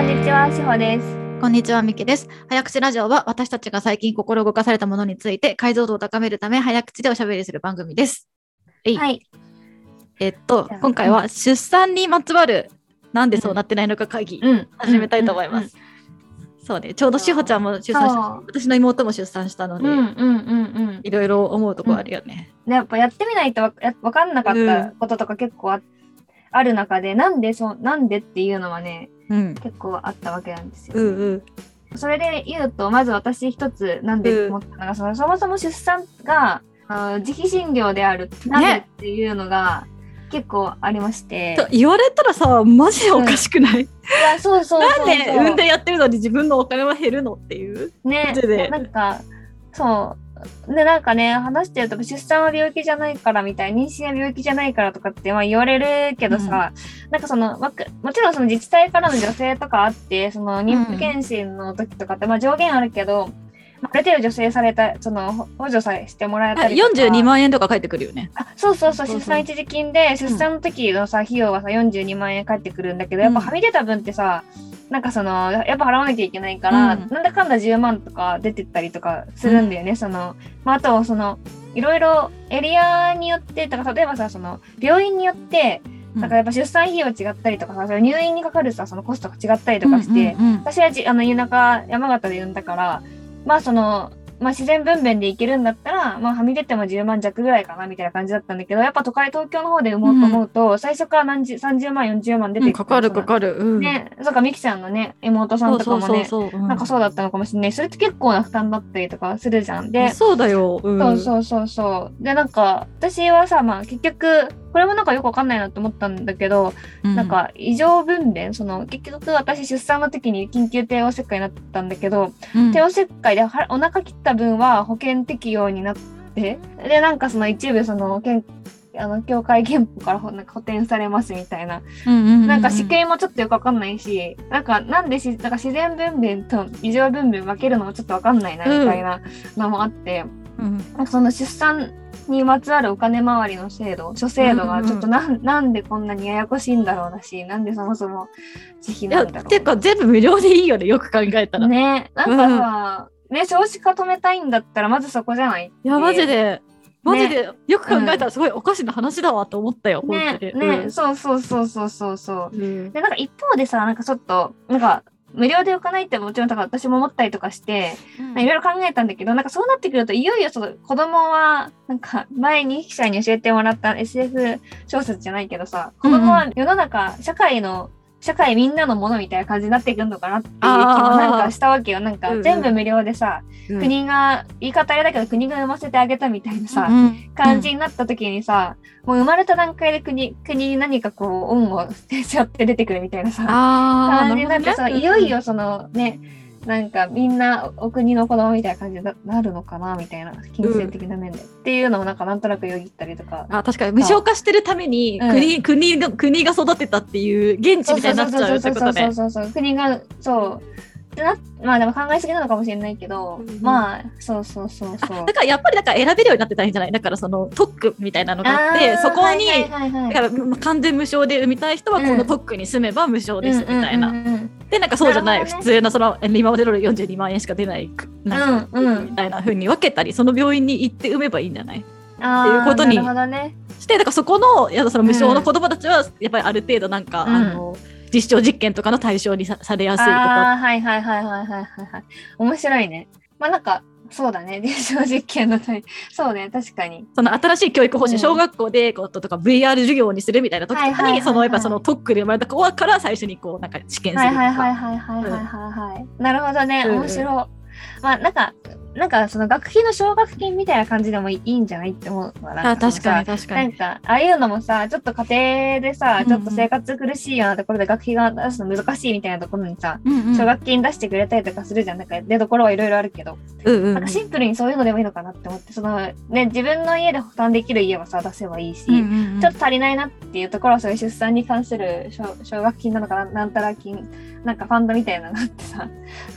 こんにちは、しほです。こんにちは、みきです。早口ラジオは私たちが最近心動かされたものについて解像度を高めるため早口でおしゃべりする番組です。えいはい。えっと今回は出産にまつわるなんでそうなってないのか会議、うん。始めたいと思います。そうね、ちょうどしほちゃんも出産した私の妹も出産したので、うんうんうんうん。いろいろ思うとこあるよね。でやっぱやってみないとわやわかんなかったこととか結構あ,、ある中で、なんでそう、なんでっていうのはね、うん。結構あったわけなんですよ。うんうん。それで言うと、まず私一つなんで思ったのが、そのそもそも出産があ自費診療である、なんでっていうのが結構ありまして。と言われたらさ、マジでおかしくない、いや、そうそう。なんで運転やってるのに自分のお金は減るのっていう。ねなんかそうでなんかね話してると出産は病気じゃないからみたい妊娠は病気じゃないからとかってまあ言われるけどさ、なんかそのもちろんその自治体からの助成とかあってその妊婦検診の時とかって、まあ上限あるけど、まあある程度助成されたそのほ補助さえしてもらえたりとか。42万円とか返ってくるよね。あそうそうそう出産一時金で出産の時のさ、費用はさ42万円返ってくるんだけどやっぱうん。はみ出た分ってさ、なんかそのやっぱ払わなきゃいけないから、うん。なんだかんだ10万とか出てったりとかするんだよね、その、まあ、あとそのいろいろエリアによってだから例えばさその病院によってなんかやっぱ出産費用違ったりとかさそれ入院にかかるさそのコストが違ったりとかして、うんうんうん。私はじあの田舎山形で産んだからまあその、まあ、自然分娩で行けるんだったら、まあ、はみ出ても10万弱ぐらいかなみたいな感じだったんだけどやっぱ都会東京の方で産もうと思うと、最初から何十30万40万出てうんかかるかかる。うん、ねそうかみきちゃんのね妹さんとかもねなんかそうだったのかもしれない。それって結構な負担だったりとかするじゃん。で、そうだよ。うん、そうそうそうそう。でなんか私はさまあ結局これもなんかよくわかんないなって思ったんだけど、うん。なん、か異常分娩その結局私出産の時に緊急帝王切開になったんだけど、うん。帝王切開ではお腹切った分は保険適用になってでなんかその一部そのけんあの協会憲法からほなんか補填されますみたいな、なんか仕組みもちょっとよくわかんないしなんかなんでしなんか自然分娩と異常分娩分けるのもちょっとわかんないなみたいなのもあって、うん。その出産にまつわるお金回りの制度諸制度がちょっとなん,、なんでこんなにややこしいんだろうだしなんでそもそも自費なんだろうていうか全部無料でいいよねよく考えたら。ねなんかさ、ね少子化止めたいんだったらまずそこじゃない？いやマジで。マジねで、よく考えたらすごいおかしな話だわと思ったよ、ね本当に。ね、うん。そうそうそうそうそうそう。うん。でなんか一方でさなんかちょっとなんか無料で浮かないってもちろんだから私も思ったりとかして、いろいろ考えたんだけどなんかそうなってくるといよいよその子供はなんか前に記者に教えてもらった SF 小説じゃないけどさ子供は世の中、社会の社会みんなのものみたいな感じになっていくのかなっていう気もなんかしたわけよ。なんかうんうん。全部無料でさ、うん。国が言い方あれだけど国が産ませてあげたみたいなさ、うん。感じになった時にさ、もう生まれた段階で国国に何かこう恩を 背負って出てくるみたいなさああ感じになってさ、いよいよそのねなんかみんなお国の子供みたいな感じにななるのかなみたいな金銭的な面で、っていうのをなんかなんとなくよぎったりとか。あ確かに無償化してるためにうん。国,、国が国が育てたっていう現地みたいになっちゃうってことね。そうそうそうそうそう。国がそう。ってなまあでも考えすぎなのかもしれないけど、うんまあそうそうそうそう。あだからやっぱりだから選べるようになってたんじゃない？だからその特区みたいなのがあってそこに、だからまあ完全無償で産みたい人はこうん。の特区に住めば無償ですみたいな。でなんかそうじゃない普通のその今までの42万円しか出ないなんか、うんうんみたいな風に分けたりその病院に行って産めばいいんじゃないあっていうことに。してだからそこのやだその無償の子供たちはやっぱりある程度なんか、うんあの実証実験とかの対象にさされやすいとかはいはいはいはいはいはいはい。面白いね。まあなんかそうだね。臨床実験のためそうね確かに。その新しい教育方針、うん、小学校でこととか VR 授業にするみたいな時とかにそのやっぱその特区で生まれた子から最初にこうなんか試験するとか。はいはいはいはいはいはいはい、はい、なるほどね。面白、うん、まあなんかなんかその学費の奨学金みたいな感じでもいいんじゃないって思うわな。あ確かにに。確かに。なんかああいうのもさちょっと家庭でさうんちょっと生活苦しいようなところで学費が出すの難しいみたいなところにさうんうん。奨学金出してくれたりとかするじゃん。なんか出どころはいろいろあるけど。うんうん。なんかシンプルにそういうのでもいいのかなって思って、そのね、自分の家で負担できる家はさ、出せばいいし、うんうんうん。ちょっと足りないなっていうところは、そういう出産に関する奨奨学金なのかな、なんたら金、なんかファンドみたいなのがあってさ、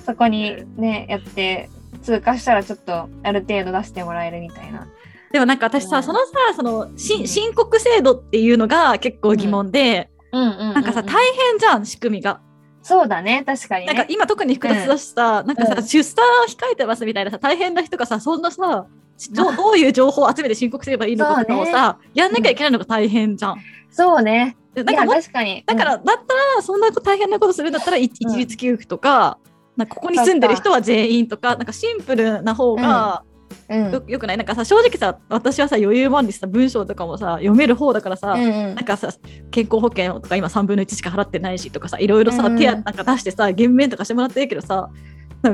そこにね、やって、通過したらちょっとある程度出してもらえるみたいな。でもなんか私さ、うんそのさそのし申告制度っていうのが結構疑問で、うんうんうんうんなんかさ大変じゃん仕組みが。そうだね、確かに、ね。なんか今特に複雑だしさ、なんかさ、うん出産控えてますみたいなさ大変な人がさそんなさどうどういう情報を集めて申告すればいいのかとかをさ、やんなきゃいけないのが大変じゃん。そうね。いや、でなんかも確かに。だから、だったらそんな大変なことするんだったら一一律給付とか,、なんかここに住んでる人は全員とかなんかシンプルな方がうん、うん。よ,、よくない？なんかさ正直さ私はさ余裕満にさ文章とかもさ読める方だからさ、うんうん。なんかさ健康保険とか今3分の1しか払ってないしとかさいろいろさ、うん手やなんか出してさ減免とかしてもらってるけどさ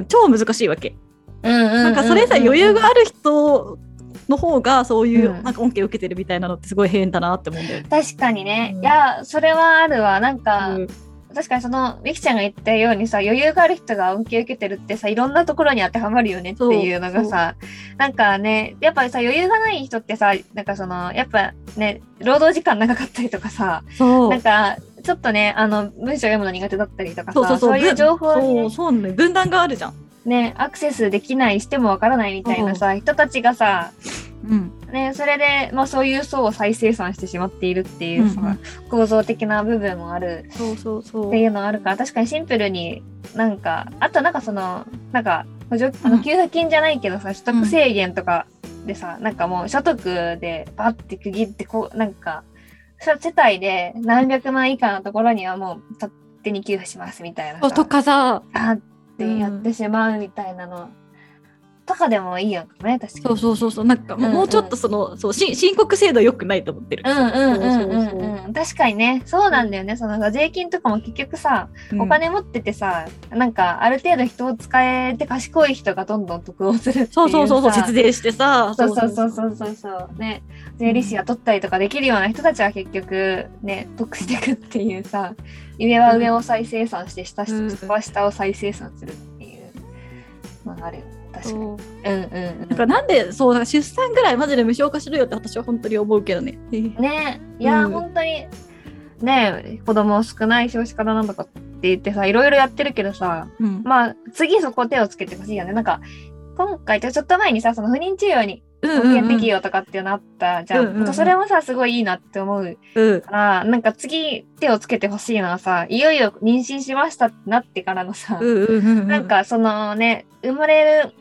超難しいわけ。なんかそれさ余裕がある人の方がそういううん。なんか恩恵を受けてるみたいなのってすごい変だなって思うんだよね。確かにね。うん。いや、それはあるわ。なんか、うん確かにその、みきちゃんが言ったようにさ、余裕がある人が恩恵を受けてるってさ、いろんなところに当てはまるよねっていうのがさ、なんかね、やっぱりさ、余裕がない人ってさ、なんかその、やっぱね、労働時間長かったりとかさ、なんか、ちょっとね、あの、文章読むの苦手だったりとかさ、そうそうそう。いう情報にねそうそうね分断があるじゃん。ね、アクセスできない、してもわからないみたいなさ、人たちがさ、うん。ね、それで、まあそういう層を再生産してしまっているっていうさ、うんうん。構造的な部分もあるそうそうそう。っていうのがあるから、確かにシンプルになんか、あとなんかその、なんか、補助あうん。の給付金じゃないけどさ、取得制限とかでさ、なんかもう所得でバッて区切って、こう、なんか、そ世帯で何百万以下のところにはもう勝手に給付しますみたいなとかさあってやってしまうみたいなの、とかでもいいやんかね、確かに。そうそうそうそう。なんかうんうん。もうちょっとその、そうし申告制度良くないと思ってる。うんうんうんうん。確かにね、そうなんだよね。そのさ税金とかも結局さ、そうお金持っててさ、なんかある程度人を使えて賢い人がどんどん得をするそうそうそうそう。節税してさ。そうそうそうそうそうそう。ね。税理士雇ったりとかできるような人たちは結局ね得していくっていうさ上は上を再生産して下うん。は下を再生産するっていうのがあるよ確かに。そう。うんうんだからなんでそう出産ぐらいマジで無償化しろよって私は本当に思うけどね。うんねいや、うん。本当にね子供少ない少子化だなんとかって言ってさいろいろやってるけどさうん。まあ次そこ手をつけてほしいよね。なんか今回ちょっと前にさその不妊治療にうん保険適用とかっていうのあったじゃん。うんうんうん。それもさ、すごいいいなって思ううん。から、なんか次手をつけてほしいのはさ、いよいよ妊娠しましたってなってからのさ、うんうんうん。なんかそのね、生まれる、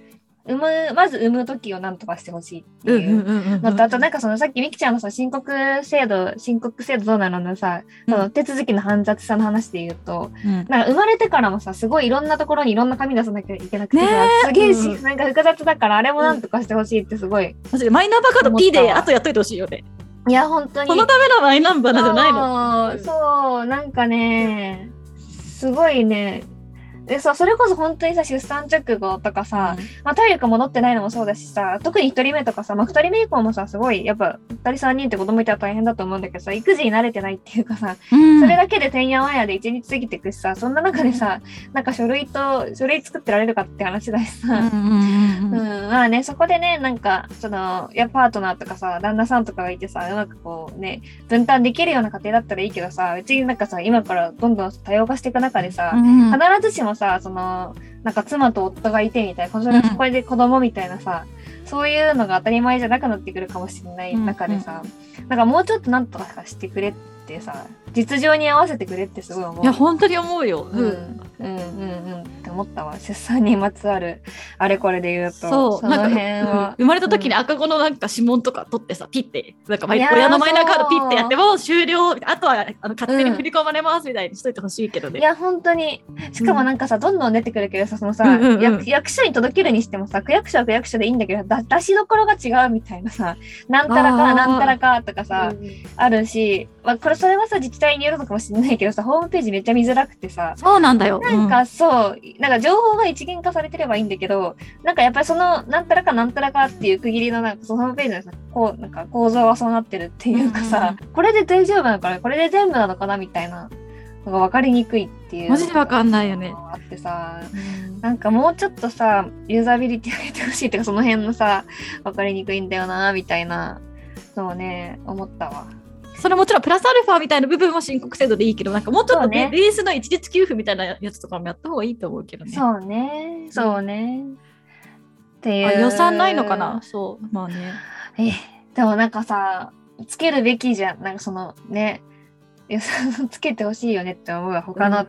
産む、まず産む時をなんとかしてほしいってう。んいう。うんうんうんのとあとなんかそのさっきみきちゃんのさ申告制度申告制度どうなののさ、その手続きの煩雑さの話で言うとうん。なんか生まれてからもさすごいいろんなところにいろんな紙出さなきゃいけなくてさ、ねえ。すげえし、うんなんか複雑だからあれもなんとかしてほしいってすごい、マジでマイナンバーカード P であとやっといてほしいよね。いや本当に。そのためのマイナンバーなんじゃないの？そうそうなんかねすごいねでさそれこそ本当にさ出産直後とかさ、まあ、体力戻ってないのもそうだしさ特に1人目とかさ、まあ、2人目以降もさすごいやっぱ2人3人って子供いたら大変だと思うんだけどさ育児に慣れてないっていうかさうん。それだけでてんやわんやで1日過ぎていくしさそんな中でさなんか書類と書類作ってられるかって話だしさ、うんまあね、そこでね、なんか、その、やパートナーとかさ、旦那さんとかがいてさ、うまくこうね、分担できるような家庭だったらいいけどさ、うちなんかさ、今からどんどん多様化していく中でさ、うん必ずしもさ、その、なんか妻と夫がいてみたいな、これうん。これで子供みたいなさ、そういうのが当たり前じゃなくなってくるかもしれない中でさ、なんかもうちょっとなんとかしてくれってさ、実情に合わせてくれってすごい思う。いや本当に思うよ。うん、うん。うんうんって思ったわ。出産にまつわるあれこれで言うと。そう。の辺なんか、うん。は、生まれた時に赤子のなんか指紋とか取ってさピッて。なんか親のマイナーカードピッてやってそも終了。あとはあの勝手に振り込まれますみたいにしといてほしいけどね。いや本当に。しかもなんかさ、どんどん出てくるけどさそのさ、うんうんうん。役役所に届けるにしてもさ区役所は区役所でいいんだけどだ出しどころが違うみたいなさなんたらかなんたらかとかさ、うん。あるし、まあ、これそれはさ自治体によるのかもしれないけどさホームページめっちゃ見づらくてさそうなんだよ。なんかそう、なんか情報が一元化されてればいいんだけど、なんかやっぱりその、なんたらかなんたらかっていう区切りのなんかそのホームページのさ、こう、なんか構造はそうなってるっていうかさ、これで大丈夫なのかな？これで全部なのかな？みたいなのが分かりにくいっていう。マジでわかんないよね。あってさ、うんなんかもうちょっとさ、ユーザビリティ上げてほしいっていうか、その辺のさ、分かりにくいんだよな、みたいな、そうね、思ったわ。それもちろんプラスアルファみたいな部分は申告制度でいいけどなんかもうちょっとそうねベベースの一律給付みたいなやつとかもやった方がいいと思うけどね。そうね、そうね。っていう。あ予算ないのかなそうまあね。え、でもなんかさ、つけるべきじゃん。なんかそのね、予算つけてほしいよねって思うわ。他の、うん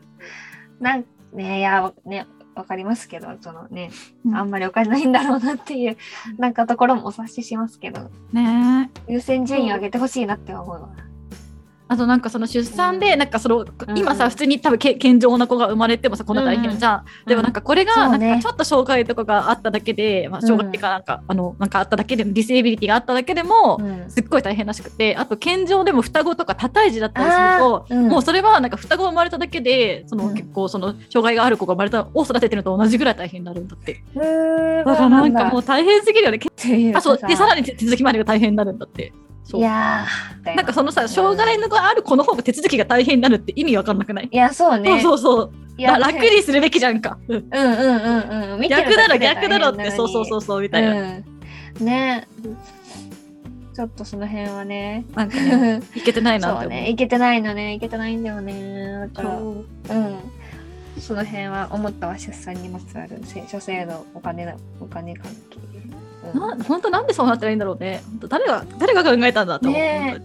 なんねいやねわかりますけどそのね、うん。あんまりお金ないんだろうなっていうなんかところもお察ししますけど。ねえ。優先順位を上げてほしいなって思うわ。あとなんかその出産で、うん。なんかその、ん今さ普通に多分け健常な子が生まれてもさこんな大変じゃん、でもなんかこれがなんかちょっと障害とかがあっただけで、まあ、障害っていうかなんか、あのなんかあっただけでもディセービリティがあっただけでも、うん。すっごい大変らしくてあと健常でも双子とか多胎児だったりすると、もうそれはなんか双子生まれただけでその、うん。結構その障害がある子が生まれたを育ててるのと同じぐらい大変になるんだって。だからなんかもう大変すぎるよね。あそう。でさらにに手続きまでが大変になるんだっていやーな。んかそのさ障害のがある子の方が手続きが大変になるって意味わかんなくない？いやそうね。そうそうそう。いやら楽にするべきじゃんか、うんうんうんうん。逆だろ逆だろってそうそうそうそうみたいな、うん。ね。ちょっとその辺はね。なんかねいけてないなって ね。いけてないのね。いけてないんだよね。だからそう。うん。その辺は思ったわ出産にまつわるせ諸制度お金のお金関係、うんな本当なんでそうなったらいいんだろうね。本当誰が誰が考えたんだって思う、ね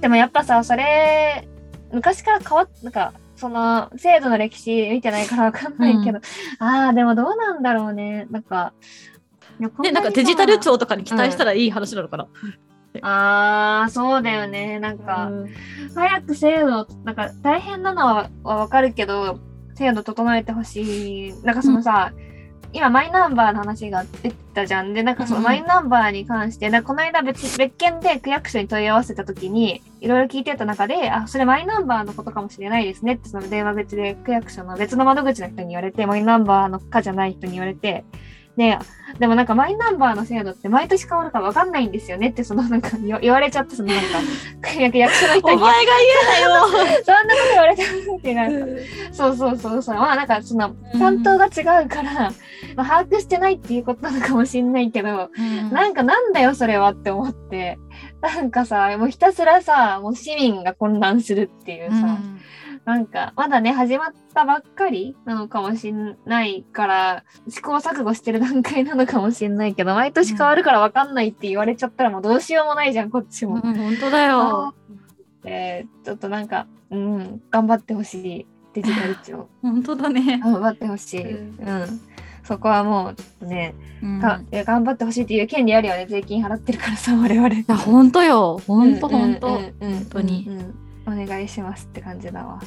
でもやっぱさそれ昔から変わっなんかその制度の歴史見てないからわかんないけど、ああでもどうなんだろうね。なんかね、なんかデジタル庁とかに期待したらいい話なのかな。ああそうだよね。なんか、うん。早く制度なんか大変なのははわかるけど制度整えてほしい。なんかそのさ、今マイナンバーの話が出てたじゃん。でなんかそのうんマイナンバーに関して、なこの間別別件で区役所に問い合わせた時にいろいろ聞いてた中であそれマイナンバーのことかもしれないですねってその電話口で区役所の別の窓口の人に言われてマイナンバーのかじゃない人に言われてででもなんかマイナンバーの制度って毎年変わるから分かんないんですよねってそのなんか言言われちゃってそのなんか役役所の人に。お前が言うなよ。そんなこと言われたってなんかそうそうそうそう。まあなんかそのうん。担当が違うから、まあ、把握してないっていうことなのかもしんないけど、なんかなんだよそれはって思って。なんかさもうひたすらさもう市民が混乱するっていうさ、なんかまだね始まったばっかりなのかもしんないから試行錯誤してる段階なのかもしんないけど毎年変わるから分かんないって言われちゃったらもうどうしようもないじゃんこっちも。うん本当だよ。でちょっとなんか、うん、頑張ってほしい。デジタル庁。本当だね。頑張ってほしい、ううん。そこはもうね、うん。頑張ってほしいっていう権利あるよね。税金払ってるからさ我々。いや本当よ。本当本当。本当。にうんうんお願いしますって感じだわ。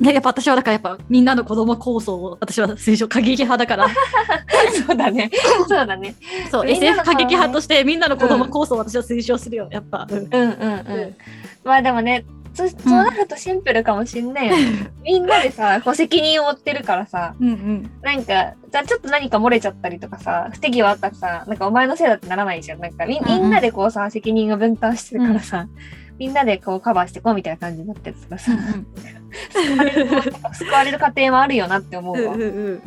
でやっぱ私はだからやっぱみんなの子供構想を私は推奨過激派だから。そうだね。そうだね。そう SF 過激派としてみんなの子供構想を私は推奨するよ。やっぱ。うんうんうん。うんまあでもねそそうなるとシンプルかもしんないよね、みんなでさこう責任を負ってるからさ。うんうん。なんか、じゃあちょっと何か漏れちゃったりとかさ、不手際あったらさ、なんかお前のせいだってならないじゃん。なんかみうんうん。みんなでこうさ、責任を分担してるからさ、みんなでこうカバーしてこうみたいな感じになってるからさ、救われる救われる過程もあるよなって思うわ。うんうんうんうん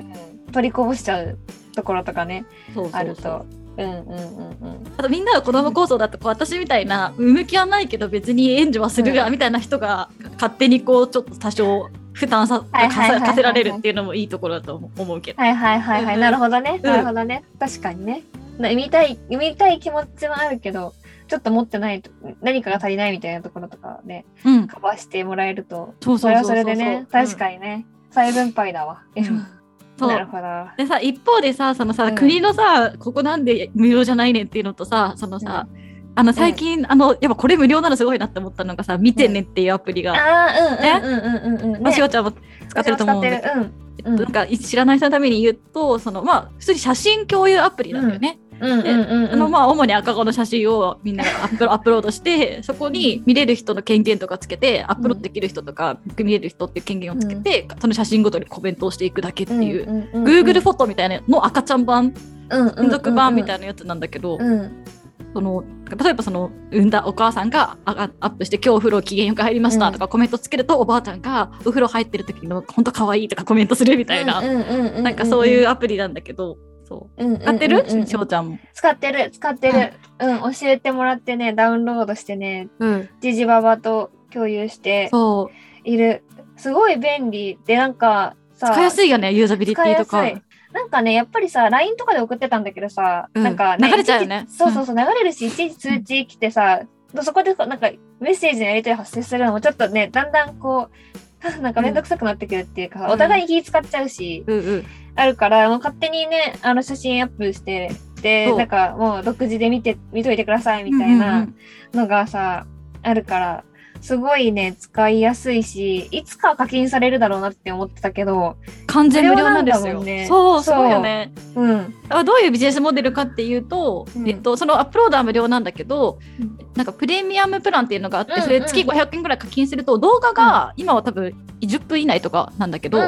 取りこぼしちゃうところとかね、あると。うんうんうんうん。あとみんなの子供構想だとこう私みたいな向きはないけど別に援助はするがうんみたいな人が勝手にこうちょっと多少負担さはいはいはいはい課せられるっていうのもいいところだと思うけど。はいはいはいはい。うんなるほどね。うんなるほどね。確かにね。な見たい、見たい気持ちもあるけど、ちょっと持ってないと、何かが足りないみたいなところとかね、うん、カバーしてもらえると、そうそれはそれでね、確に。かにね、再分配だわ。なるほど。でさ一方でさそのさ、うん。国のさここなんで無料じゃないねんっていうのとさそのさ、あの最近、あのやっぱこれ無料なのすごいなって思ったのがさ「見てね」っていうアプリが、あねあ、うんうんうんうんうん。まあしおちゃんも使ってると思うんだけど、使ってる。えっとなんか知らない人のために言うとそのまあ普通に写真共有アプリなんだよね。うんうんうんうん。あのまあ主に赤子の写真をみんながアップロ アップロードしてそこに見れる人の権限とかつけてアップロードできる人とか見れる人っていう権限をつけて、その写真ごとにコメントをしていくだけっていう、うんうんうんうん。Google フォトみたいなの赤ちゃん版うんうん金属版みたいいなやつなんだけど、うんその例えばその産んだお母さんがアップして「今日お風呂機嫌よく入りました」とかコメントつけると、おばあちゃんがお風呂入ってる時の「本当可愛いとかコメントするみたいな、なんかそういうアプリなんだけどそう。うんうんうんうん。使ってる？しょうちゃんも。使ってる使ってる。うん教えてもらってねダウンロードしてねうん、ジジババと共有してそう。いる。すごい便利。でなんかさ使いやすいよねユーザビリティとか。なんかね、やっぱりさ、LINE とかで送ってたんだけどさ、うん。なんか、流れちゃうよね。そうそうそう、流れるし、いちいち通知来てさ、そこでなんかメッセージのやり取り発生するのもちょっとね、だんだんこう、なんかめんどくさくなってくるっていうか、お互いに気使っちゃうし、うんうんあるから、もう勝手にね、あの写真アップして、で、なんかもう独自で見て、見といてくださいみたいうんうんうなん。のがさ、あるから、すごいね、使いやすいし、いつかは課金されるだろうなって思ってたけど、完全無料なんですよ。ね。そう、すそうよね。う。ん。あどういうビジネスモデルかっていうと、うん。えっと、そのアップロードは無料なんだけど、うん。なんかプレミアムプランっていうのがあって、うんうんそれ月500円ぐらい課金すると動画が今は多分10分以内とかなんだけど、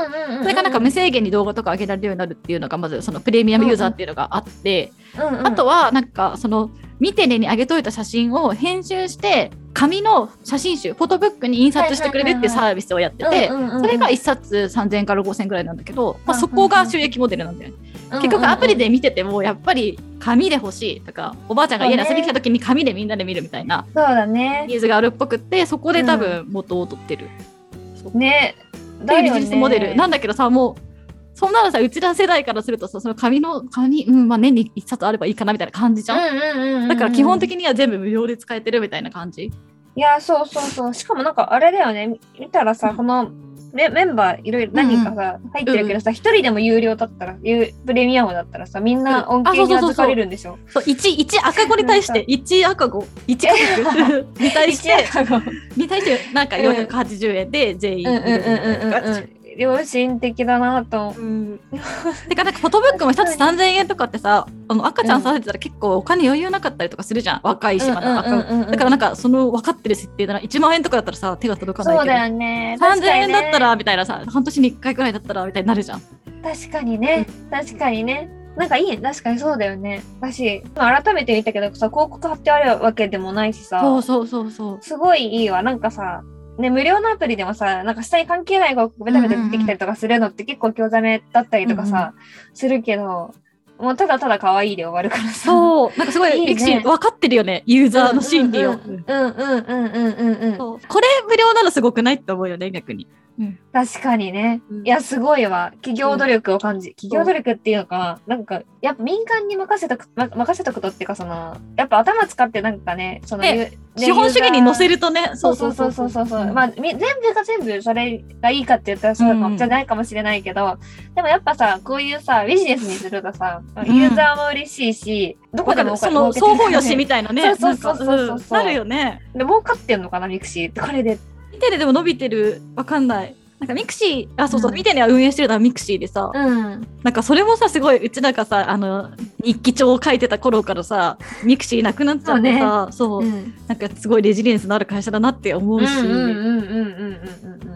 それがなんか無制限に動画とか上げられるようになるっていうのがまずそのプレミアムユーザーっていうのがあって、うんうん。あとはなんかその見てねに上げといた写真を編集して紙の写真集フォトブックに印刷してくれるっていうサービスをやってて。それが1冊3000円から5000円ぐらいなんだけど、まあ、そこが収益モデルなんだよね。結局アプリで見ててもやっぱり紙で欲しいとかおばあちゃんが家に遊びに来た時に紙でみんなで見るみたいなそうだね。ニーズがあるっぽくってそこで多分元を取ってる。そうね。っていうビジネスモデルなんだけどさもうそんなのさうちら世代からするとさその紙の紙、うんまあ、年に1冊あればいいかなみたいな感じじゃん？だから基本的には全部無料で使えてるみたいな感じ？いや、そうそうそう。しかもなんかあれだよね。み見たらさ、うんこのメメンバーいろいろ何人かさ、入ってるけどさ、一、人でも有料だったら、有プレミアムだったらさ、みんな恩恵に預かれるんでしょ？そう 1, 1赤子に対して 1赤子1家族に対してに対してなんか480円で全員良心的だなと思う。うんてかなんかフォトブックも一つ3000円とかってさあの赤ちゃん育ててたら結構お金余裕なかったりとかするじゃん若いしまだ赤うんうんだからなんかその分かってる設定だな1万円とかだったらさ手が届かないけどそうだよね。3000円だったら。らみたいなさ半年に1回くらいだったらみたいになるじゃん確かにね。確かにね。なんかいい、確かにそうだよね。だし、まあ改めて見たけどさ、広告貼ってあるわけでもないしさ、そうそうそうそうすごいいいわ。なんかさ、ね、無料のアプリでもさ、なんか下に関係ない広告ベタベタ出てきたりとかするのって結構興ざめだったりとかさ、するけど、もうただただ可愛いで終わるからさ。そうなんかすごいいいね。分かってるよねユーザーの心理を、うんうんうんうんうんうんこれ無料なのすごくないって思うよね逆に、確かにね。うんいや、すごいわ。企業努力を感じ。企業努力っていうのか、なんか、やっぱ民間に任せとく、ま、任せとくとっていうか、その、やっぱ頭使ってなんかね、その、ね資本主義に載せる。るとねそうそうそうそうそうそう。まあ、み全部が全部それがいいかって言ったらそうかも、うんじゃないかもしれないけど、でもやっぱさ、こういうさ、ビジネスにするとさ、んユーザーも嬉しいし、どこでもその双方よしみたたいなね そうそうそうそうそうなるよね。で、儲かってんのかな、ミクシーって。これで。見てねでも伸びてる。わかんない。なんかミクシーあそうそう、うん見てねは運営してるのはミクシーでさ、うん。なんかそれもさすごいうちなんかさあの日記帳を書いてた頃からさミクシーなくなっちゃってさそう,、うん。なんかすごいレジリエンスのある会社だなって思うし。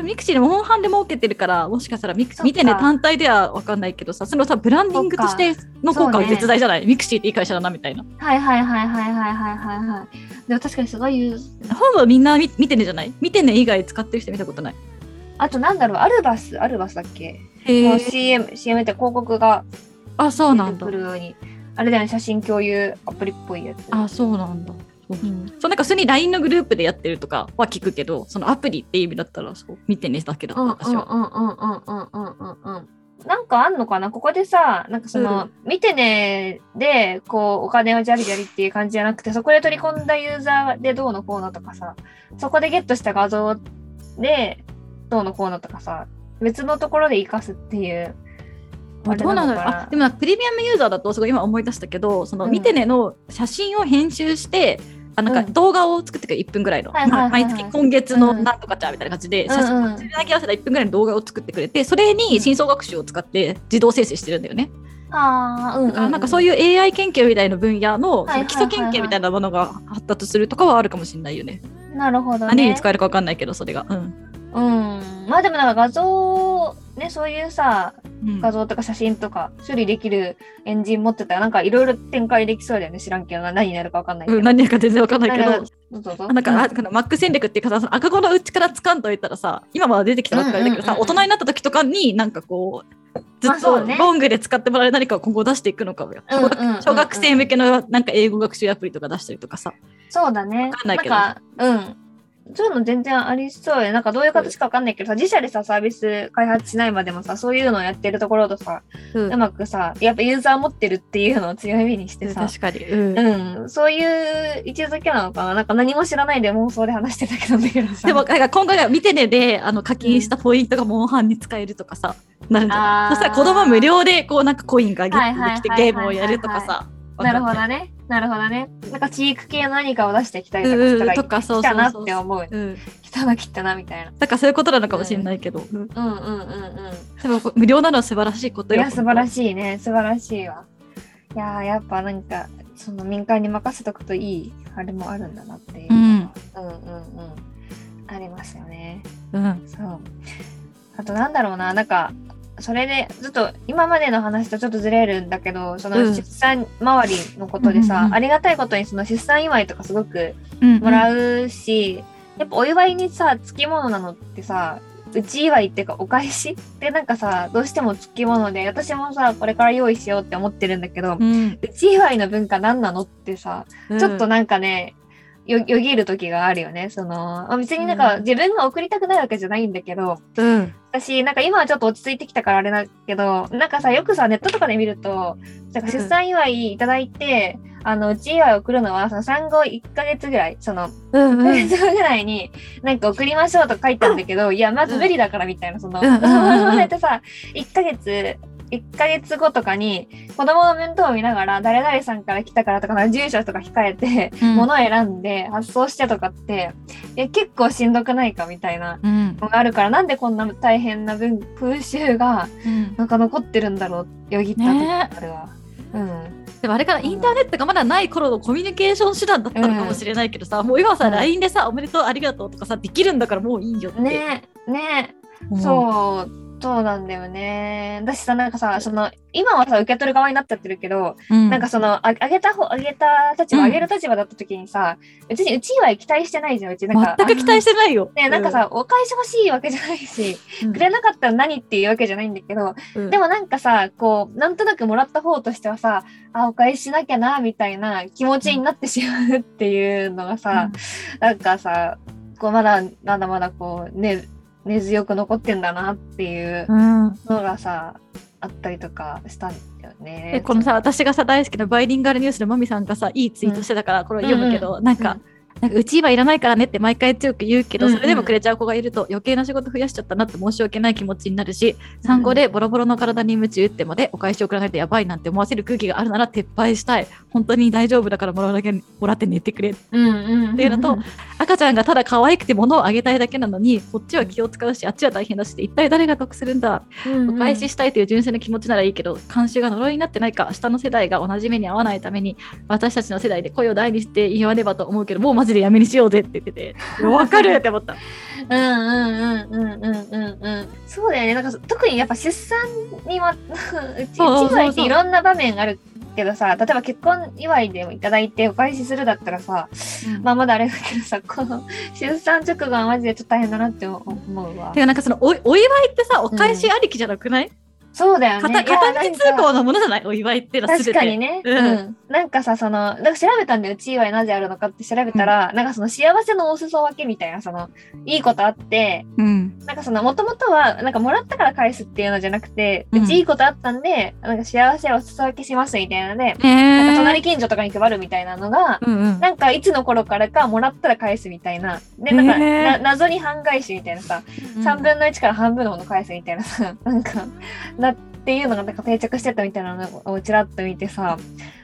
ミクシーでもモンハンで儲けてるからもしかしたらミクそっか見てね単体では分かんないけどさそのさブランディングとしての効果は絶大じゃない、ミクシーっていい会社だなみたいなはいはいはいはいはいはいはいはい。でも確かにすごい言う。ほぼみんな見見てねじゃない？見てね以外使ってる人見たことないあとなんだろう、アルバス、アルバスだっけ？CM、CM って広告があそうなんだ。くるように。あれだよね、写真共有アプリっぽいやつ。あそうなんだ。そう,、そうなんか普通に LINE のグループでやってるとかは聞くけどそのアプリっていう意味だったらそう見てねだけだったうんうん私は、うんうんうんうんうん。うんうん。なんかあんのかな？ここでさ、なんかその、見てねで、こう、お金をジャリジャリっていう感じじゃなくて、そこで取り込んだユーザーでどうのこうのとかさ、そこでゲットした画像でどうのこうのとかさ、別のところで活かすっていう。あれどうなんだろうのかあでもプレミアムユーザーだとすごい今思い出したけどそのうん見てねの写真を編集して、あなんうんか動画を作ってくれる1分ぐらいの、毎月今月のうんなんとかちゃんみたいな感じで、うんうん写真に合わせた1分ぐらいの動画を作ってくれてそれに深層学習を使って自動生成してるんだよね。ああ、うん、うん。あなんかそういう AI 研究みたいな分野の基礎研究みたいなものが発達するとかはあるかもしれないよね。なるほどね。何に使えるか分かんないけどそれが。うんうん。まあでもなんか画像、ね、そういうさ、うん画像とか写真とか処理できるエンジン持ってたらなんかいろいろ展開できそうだよね。知らんけどな何になるかわかんないけど。うん、何やか全然分かんないけど。なんかどなんか、あこのマック戦略っていうかさ、赤子のうちから掴んどいたらさ、今まだ出てきたばっかりだけどさ、うんうんうんうん大人になった時とかになんかこう、ずっとロングで使ってもらえる何かを今後出していくのかもよ。うんうんうんうん小学生向けのなんか英語学習アプリとか出したりとかさ。そうだね。わかんないけどなんか、うん。そういうの全然ありそうよ。なんかどういう形かわかんないけどさ、自社でさ、サービス開発しないまでもさ、そういうのをやってるところとさ、うん。うまくさ、やっぱユーザー持ってるっていうのを強みにしてさ、確かに、うん。うん、そういう位置づけなのかな。なんか何も知らないで妄想で話してたけどだけどさ。でもなんか今後が見てねであの課金したポイントがモンハンに使えるとかさ、なるんじゃなあー。いそしたら子供は無料でこうなんかコインがゲットできてゲームをやるとかさなるほどね。なるほどね。なんかチーク系の何かを出してきたりとかうんしたら、とかそう来たなって思う。うん、来たな、来たな、みたいな。だからそういうことなのかもしれないけど、うんうんうんうんうん。でも無料なのは素晴らしいことよいや、素晴らいしいね。素晴らしいわ。いやー、やっぱなんか、その民間に任せとくといい、あれもあるんだなっていう。うんうんうんうん。ありますよね。うんそう。あとなんだろうな、なんか、それで、ちょっと今までの話とちょっとずれるんだけど、そのうん。出産周りのことでさ、うんうんうんありがたいことにその出産祝いとかすごくうんもらうし、やっぱお祝いにさ、つきものなのってさ、うち祝いっていうかお返しってなんかさ、どうしてもつきもので、私もさ、これから用意しようって思ってるんだけど、うん。うち祝いの文化何なのってさ、うん。ちょっとなんかね、よよぎる時があるよね。その、あ別になんかうん。自分が送りたくないわけじゃないんだけど、うん。私、なんか今はちょっと落ち着いてきたからあれだけど、なんかさ、よくさ、ネットとかで見ると、なんか出産祝いいただいて、あの、うち祝い送るのは、その産後1ヶ月ぐらい、その、うん1ヶ月ぐらいに、なんか送りましょうとか書いてあるんだけど、いや、まず無理だからみたいな、その、うんうんさ、1ヶ月、1ヶ月後とかに、子供の面倒を見ながら、誰々さんから来たからとか、住所とか控えて、うん。物を選んで発送してとかって、いや結構しんどくないかみたいなうん。のがあるから、なんでこんな大変な文風習がうん。なんか残ってるんだろうよぎった時ね。があるわ。うん。でもあれからインターネットがまだない頃のコミュニケーション手段だったのかもしれないけどさ、もう今さ、うん。LINE でさ、おめでとう、ありがとうとかさ、できるんだからもういいよって。ねえ、ね。え、う。そう、そうなんだよね。だしさ、なんかさ、その、今はさ、受け取る側になっちゃってるけど、うん、なんかその、ああげた方、あげた立場、うん。あげる立場だった時にさ、別にうち祝い期待してないじゃん、うち。なんか全く期待してないよ。ね、なんかさ、お返し欲しいわけじゃないし、うん、くれなかったら何っていうわけじゃないんだけど、うん。でもなんかさ、こう、なんとなくもらった方としてはさ、あ、お返ししなきゃな、みたいな気持ちになってしまうっていうのがさ、なんかさ、こう、まだ、まだまだこう、ね、根強く残ってんだなっていううん、のがさ、あったりとかしたんだよね。でこのさ私がさ大好きなバイリンガルニュースでマミさんがさいいツイートしてたからこれを読むけど、なんか、なんかうちはいらないからねって毎回強く言うけど、それでもくれちゃう子がいると余計な仕事増やしちゃったなって申し訳ない気持ちになるし産後でボロボロの体に夢中ってまでお返し送らないとやばいなんて思わせる空気があるなら撤廃したい。本当に大丈夫だからもらうだけもらって寝てくれ。っていうのと赤ちゃんがただ可愛くて物をあげたいだけなのにこっちは気を使うしあっちは大変だし一体誰が得するんだ？うんうん、お返ししたいという純粋な気持ちならいいけど慣習が呪いになってないか下の世代が同じ目に遭わないために私たちの世代で声を大にして言わねばと思うけどもうマジでやめにしようぜって言っててわかるって思った。うんうんうんうんうんうんうん。そうだよね。なんか特にやっぱ出産には、うち、そうそうそううち祝いっていろんな場面あるけどさ、例えば結婚祝いでもいただいてお返しするだったらさ、まあまだあれだけどさ、この出産直後はマジでちょっと大変だなって思うわて。かなんかそのおお祝いってさお返しありきじゃなくない、そうだよ片ね。片道通行のものじゃない？お祝いってのは確かにね、ううん。ん。なんかさそのなんか調べたんだよ。うち祝いなぜあるのかって調べたら、なんかその幸せのお裾分けみたいなそのいいことあってうん。なんかそのもともとはなんかもらったから返すっていうのじゃなくて、ううんちいいことあったんでなんか幸せをお裾分けしますみたいなので、へなんかー隣近所とかに配るみたいなのが、うんうん。なんかいつの頃からかもらったら返すみたいな。でなんか、な謎に半返しみたいなさ、3分の1から半分のもの返すみたいなさ、なんか、なっていうのがなんか定着してたみたいなのをちらっと見てさ、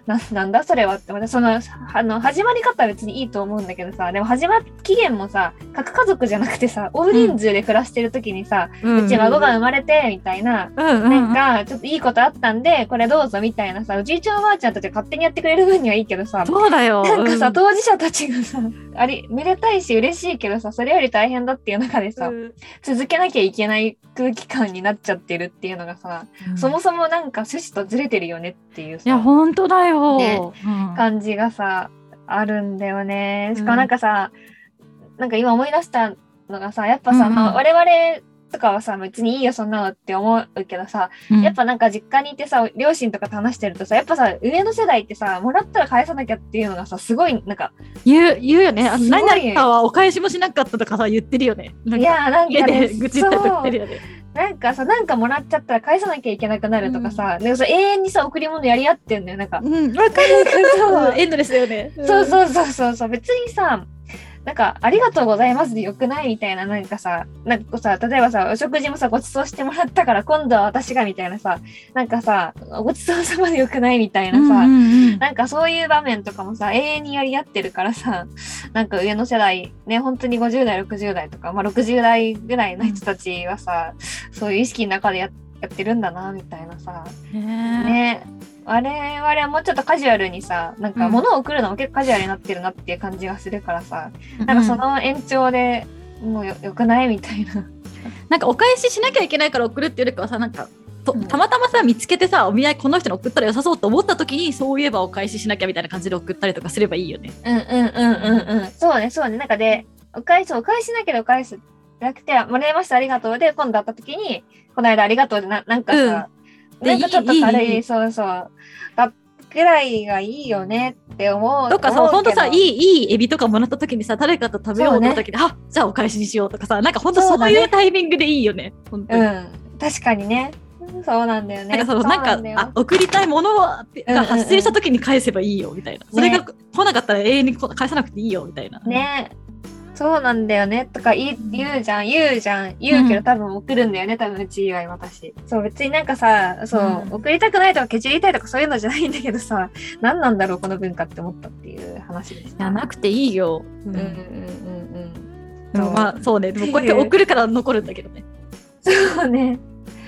ななんだ？それはって、またその、あの、始まり方は別にいいと思うんだけどさ、でも始ま、期限もさ、核家族じゃなくてさ、大人数で暮らしてる時にさ、うん。うち孫が生まれて、みたいな、うんうんなんか、ちょっといいことあったんで、これどうぞみたいなさ、おじいちゃんおばあちゃんたちが勝手にやってくれる分にはいいけどさ、そうだよ。なんかさ、うん。当事者たちがさ、あり、めでたいし嬉しいけどさ、それより大変だっていう中でさ、うん。続けなきゃいけない空気感になっちゃってるっていうのがさ、そもそもなんか趣旨とずれてるよねっていういやさ、本当だよ、ねうん感じがさ、あるんだよね。しかもなんかさ、なんか今思い出したのがさ、やっぱさ、うんうんまあ、我々とかはさ、別にいいよ、そんなのって思うけどさ、うん、やっぱなんか実家にいてさ、両親とかと話してるとさ、やっぱさ、上の世代ってさ、もらったら返さなきゃっていうのがさ、すごい、なんか。言う、言うよね。何々かはお返しもしなかったとかさ、言ってるよね。いや、なんか、ね、愚痴って言ってるよね。なんかさ、なんかもらっちゃったら返さなきゃいけなくなるとかさ、うん、でもさ永遠にさ、贈り物やり合ってんだよ、なんか。うん、わかるわかる。エンドレスだよね。そうそうそうそうそう、別にさ、なんか、ありがとうございますでよくないみたいな、なんかさ、なんかさ、例えばさ、お食事もさ、ご馳走してもらったから、今度は私がみたいなさ、なんかさ、ごちそうさまでよくないみたいなさ、うんうんうん、なんかそういう場面とかもさ、永遠にやり合ってるからさ、なんか上の世代、ね、本当に50代、60代とか、まあ60代ぐらいの人たちはさ、そういう意識の中でやってるんだな、みたいなさ、ね我々はもうちょっとカジュアルにさ、なんか物を送るのも結構カジュアルになってるなっていう感じがするからさ、うん、なんかその延長でもうよよくないみたいな。なんかお返ししなきゃいけないから送るっていうよりかはさ、なんかとたまたまさ見つけてさお見合いこの人に送ったら良さそうと思った時にそういえばお返ししなきゃみたいな感じで送ったりとかすればいいよね。うんうんうんうんうん。そうねそうね。なんかでお返しお返ししなきゃお返すじゃなくてもらいましたありがとうで今度会った時にこの間ありがとうでななんかさ、うん、なんかちょっと軽いそうそうぐらいがいいよねって思う。とかさ、ほんとさ、いい、いいエビとかもらった時にさ、誰かと食べようと思った時に、ね、あじゃあお返しにしようとかさ、なんかほんとそういうタイミングでいいよね。うん。確かにね。そうなんだよね。なんかそのなんかあ送りたいものが発生した時に返せばいいよみたいな。それが来なかったら永遠に返さなくていいよみたいな。ね。そうなんだよねとか言うじゃん、言うじゃん、言うけど多分送るんだよね、多分うち以外私。そう、別になんかさ、そう、うん、送りたくないとかケチりたいとかそういうのじゃないんだけどさ、何なんだろう、この文化って思ったっていう話でした。いや、なくていいよ。うん、うん、うんうんでもまあ、そうね。でもこうやって送るから残るんだけどね。そうね。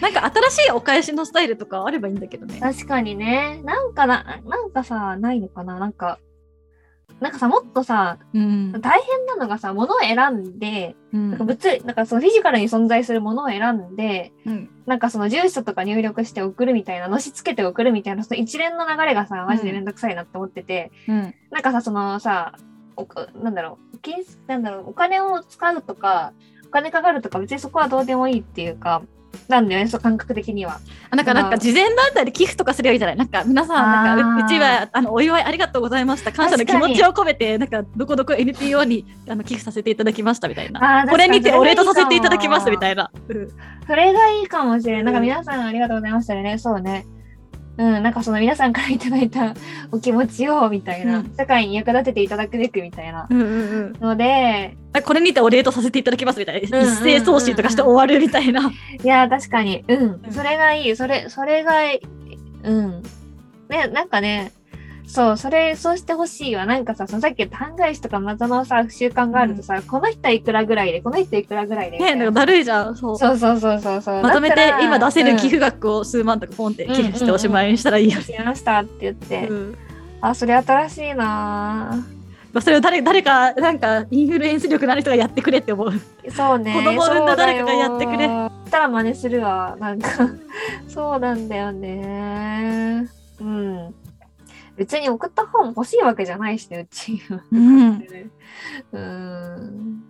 なんか新しいお返しのスタイルとかあればいいんだけどね。確かにね。なんかな、なんかさ、ないのかな。なんか、なんかさ、もっとさ、うん、大変なのがさ、物を選んで、うん、なんか物なんかそのフィジカルに存在するものを選んで、うん、なんかその住所とか入力して送るみたいな、のしつけて送るみたいな、その一連の流れがさ、マジでめんどくさいなって思ってて、うん、なんかさ、そのさ、おなんだろう、金なんだろう、お金を使うとか、お金かかるとか、別にそこはどうでもいいっていうか、なんだよね、そう感覚的には。なんか、なんか、事前団体で寄付とかすればいいじゃないなんか、皆さん、なんかう、うちは、あの、お祝いありがとうございました。感謝の気持ちを込めて、なんか、どこどこ NPO にあの寄付させていただきましたみたいな。これにてお礼とさせていただきますみたいな。それがいいかもしれない。なんか、皆さんありがとうございましたね。そうね。うん、なんかその皆さんからいただいたお気持ちをみたいな、うん、社会に役立てていただくべくみたいなので、これにてお礼とさせていただきますみたいな、一斉送信とかして終わるみたいな。いや、確かに。うん。それがいい。それ、それが、うん。ね、なんかね、そう、それ、そうしてほしいわ。なんかさ、そのさっき言った半返しとか謎のさ、習慣があるとさ、うん、この人はいくらぐらいで、この人いくらぐらいで。ねな。んかだるいじゃん。そう。そうそうそうそうまとめて今出せる寄付額を数万とかポンって寄付しておしまいにしたらいいよ。しましたって言って。うん、あ、それ新しいなそれを誰誰か、なん。か、インフルエンス力のある人がやってくれって思う。そうね。子供産ん。だ誰かがやってくれ。たら真似するわ。なん。かそうなん。だよね。うん。別に送った方も欲しいわけじゃないしね、うちは。うん。うん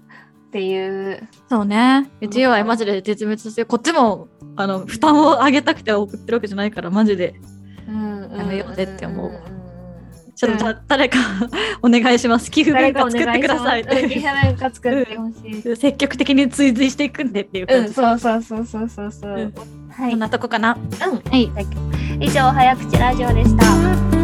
っていう。そうね。うちはマジで絶滅して、こっちもあの負担を上げたくて送ってるわけじゃないから、マジでやめようぜって思う。ちょっと誰かお願いします。寄付文化作ってください。寄付文化作ってほしい。積極的に追随していくんでっていう感じ。うん、そうそうそうそうそうそう。はい。こんなとこかな。うん。はい。以上早口ラジオでした。